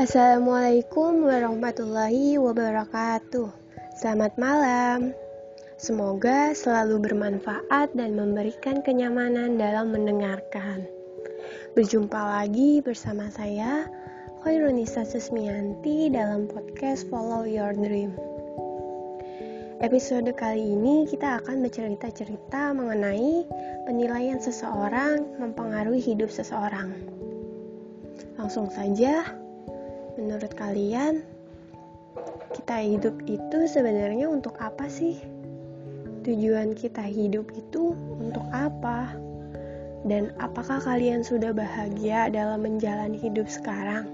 Assalamualaikum warahmatullahi wabarakatuh. Selamat malam. Semoga selalu bermanfaat dan memberikan kenyamanan dalam mendengarkan. Berjumpa lagi bersama saya, Khairunisa Susmianti dalam podcast Follow Your Dream. Episode kali ini kita akan bercerita-cerita mengenai penilaian seseorang mempengaruhi hidup seseorang. Langsung saja, menurut kalian, kita hidup itu sebenarnya untuk apa sih? Tujuan kita hidup itu untuk apa? Dan apakah kalian sudah bahagia dalam menjalani hidup sekarang?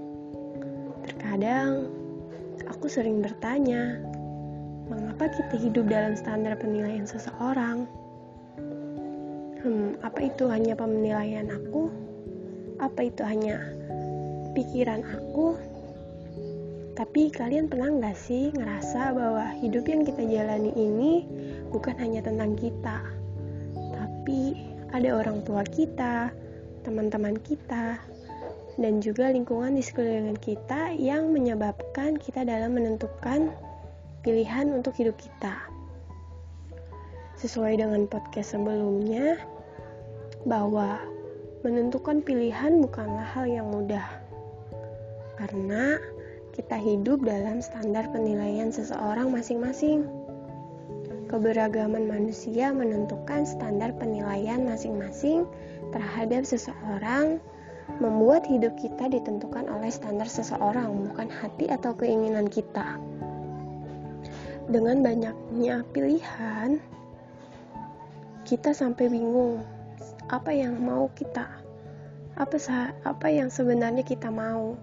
Terkadang aku sering bertanya, mengapa kita hidup dalam standar penilaian seseorang? Hmm, apa itu hanya penilaian aku? Apa itu hanya pikiran aku? Tapi kalian pernah nggak sih ngerasa bahwa hidup yang kita jalani ini bukan hanya tentang kita, tapi ada orang tua kita, teman-teman kita, dan juga lingkungan di sekeliling kita yang menyebabkan kita dalam menentukan pilihan untuk hidup kita. Sesuai dengan podcast sebelumnya, bahwa menentukan pilihan bukanlah hal yang mudah, karena kita hidup dalam standar penilaian seseorang masing-masing. Keberagaman manusia menentukan standar penilaian masing-masing terhadap seseorang, membuat hidup kita ditentukan oleh standar seseorang, bukan hati atau keinginan kita dengan banyaknya pilihan, kita sampai bingung apa yang mau kita, apa apa yang sebenarnya kita mau.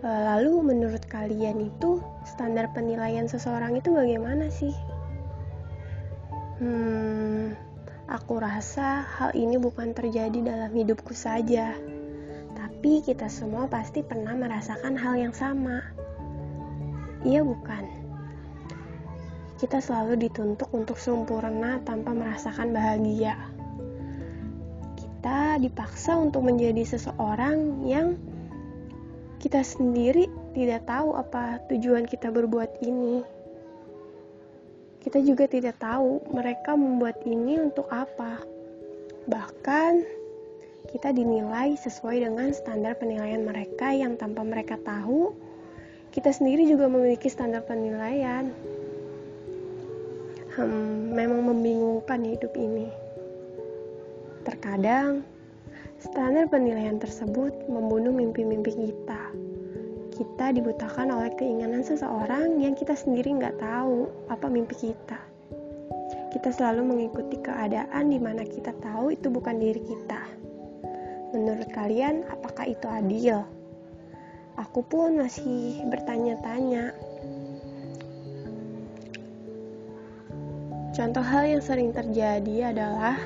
E, lalu menurut kalian itu standar penilaian seseorang itu bagaimana sih? Hmm, aku rasa hal ini bukan terjadi dalam hidupku saja, tapi kita semua pasti pernah merasakan hal yang sama. Iya bukan? kita selalu dituntut untuk sempurna tanpa merasakan bahagia. Kita dipaksa untuk menjadi seseorang yang kita sendiri tidak tahu apa tujuan kita berbuat ini. Kita juga tidak tahu mereka membuat ini untuk apa. Bahkan kita dinilai sesuai dengan standar penilaian mereka yang tanpa mereka tahu, kita sendiri juga memiliki standar penilaian hmm, memang membingungkan hidup ini. Terkadang, standar penilaian tersebut membunuh mimpi-mimpi kita. Kita dibutakan oleh keinginan seseorang yang kita sendiri nggak tahu apa mimpi kita. Kita selalu mengikuti keadaan di mana kita tahu itu bukan diri kita. Menurut kalian, apakah itu adil? Aku pun masih bertanya-tanya Contoh hal yang sering terjadi adalah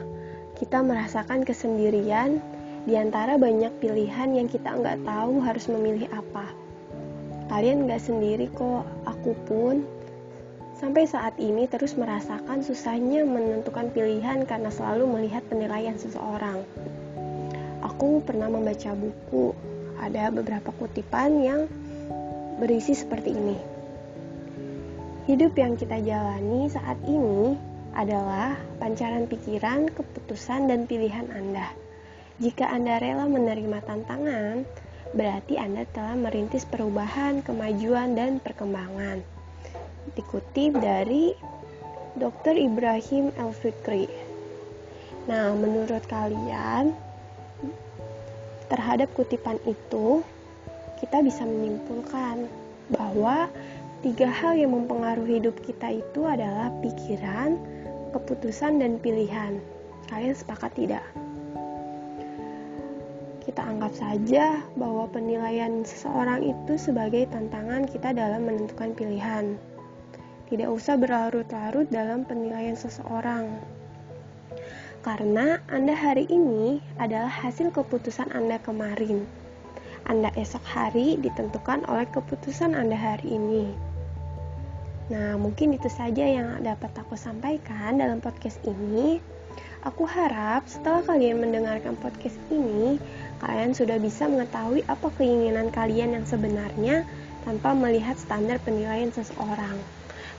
kita merasakan kesendirian di antara banyak pilihan yang kita nggak tahu harus memilih apa. Kalian nggak sendiri kok, aku pun sampai saat ini terus merasakan susahnya menentukan pilihan karena selalu melihat penilaian seseorang. Aku pernah membaca buku, ada beberapa kutipan yang berisi seperti ini. Hidup yang kita jalani saat ini adalah pancaran pikiran, keputusan, dan pilihan Anda. Jika Anda rela menerima tantangan, berarti Anda telah merintis perubahan, kemajuan, dan perkembangan. Dikutip dari Dr. Ibrahim El-Fikri. Nah, menurut kalian, terhadap kutipan itu, kita bisa menyimpulkan bahwa Tiga hal yang mempengaruhi hidup kita itu adalah pikiran, keputusan, dan pilihan. Kalian sepakat tidak? Kita anggap saja bahwa penilaian seseorang itu sebagai tantangan kita dalam menentukan pilihan. Tidak usah berlarut-larut dalam penilaian seseorang. Karena Anda hari ini adalah hasil keputusan Anda kemarin. Anda esok hari ditentukan oleh keputusan Anda hari ini. Nah, mungkin itu saja yang dapat aku sampaikan dalam podcast ini. Aku harap setelah kalian mendengarkan podcast ini, kalian sudah bisa mengetahui apa keinginan kalian yang sebenarnya tanpa melihat standar penilaian seseorang.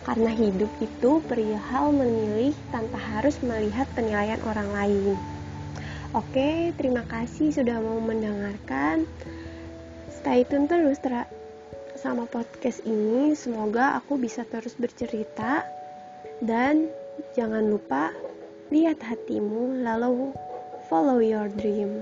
Karena hidup itu perihal memilih tanpa harus melihat penilaian orang lain. Oke, terima kasih sudah mau mendengarkan. Stay tune terus ter sama podcast ini. Semoga aku bisa terus bercerita dan jangan lupa lihat hatimu lalu follow your dream.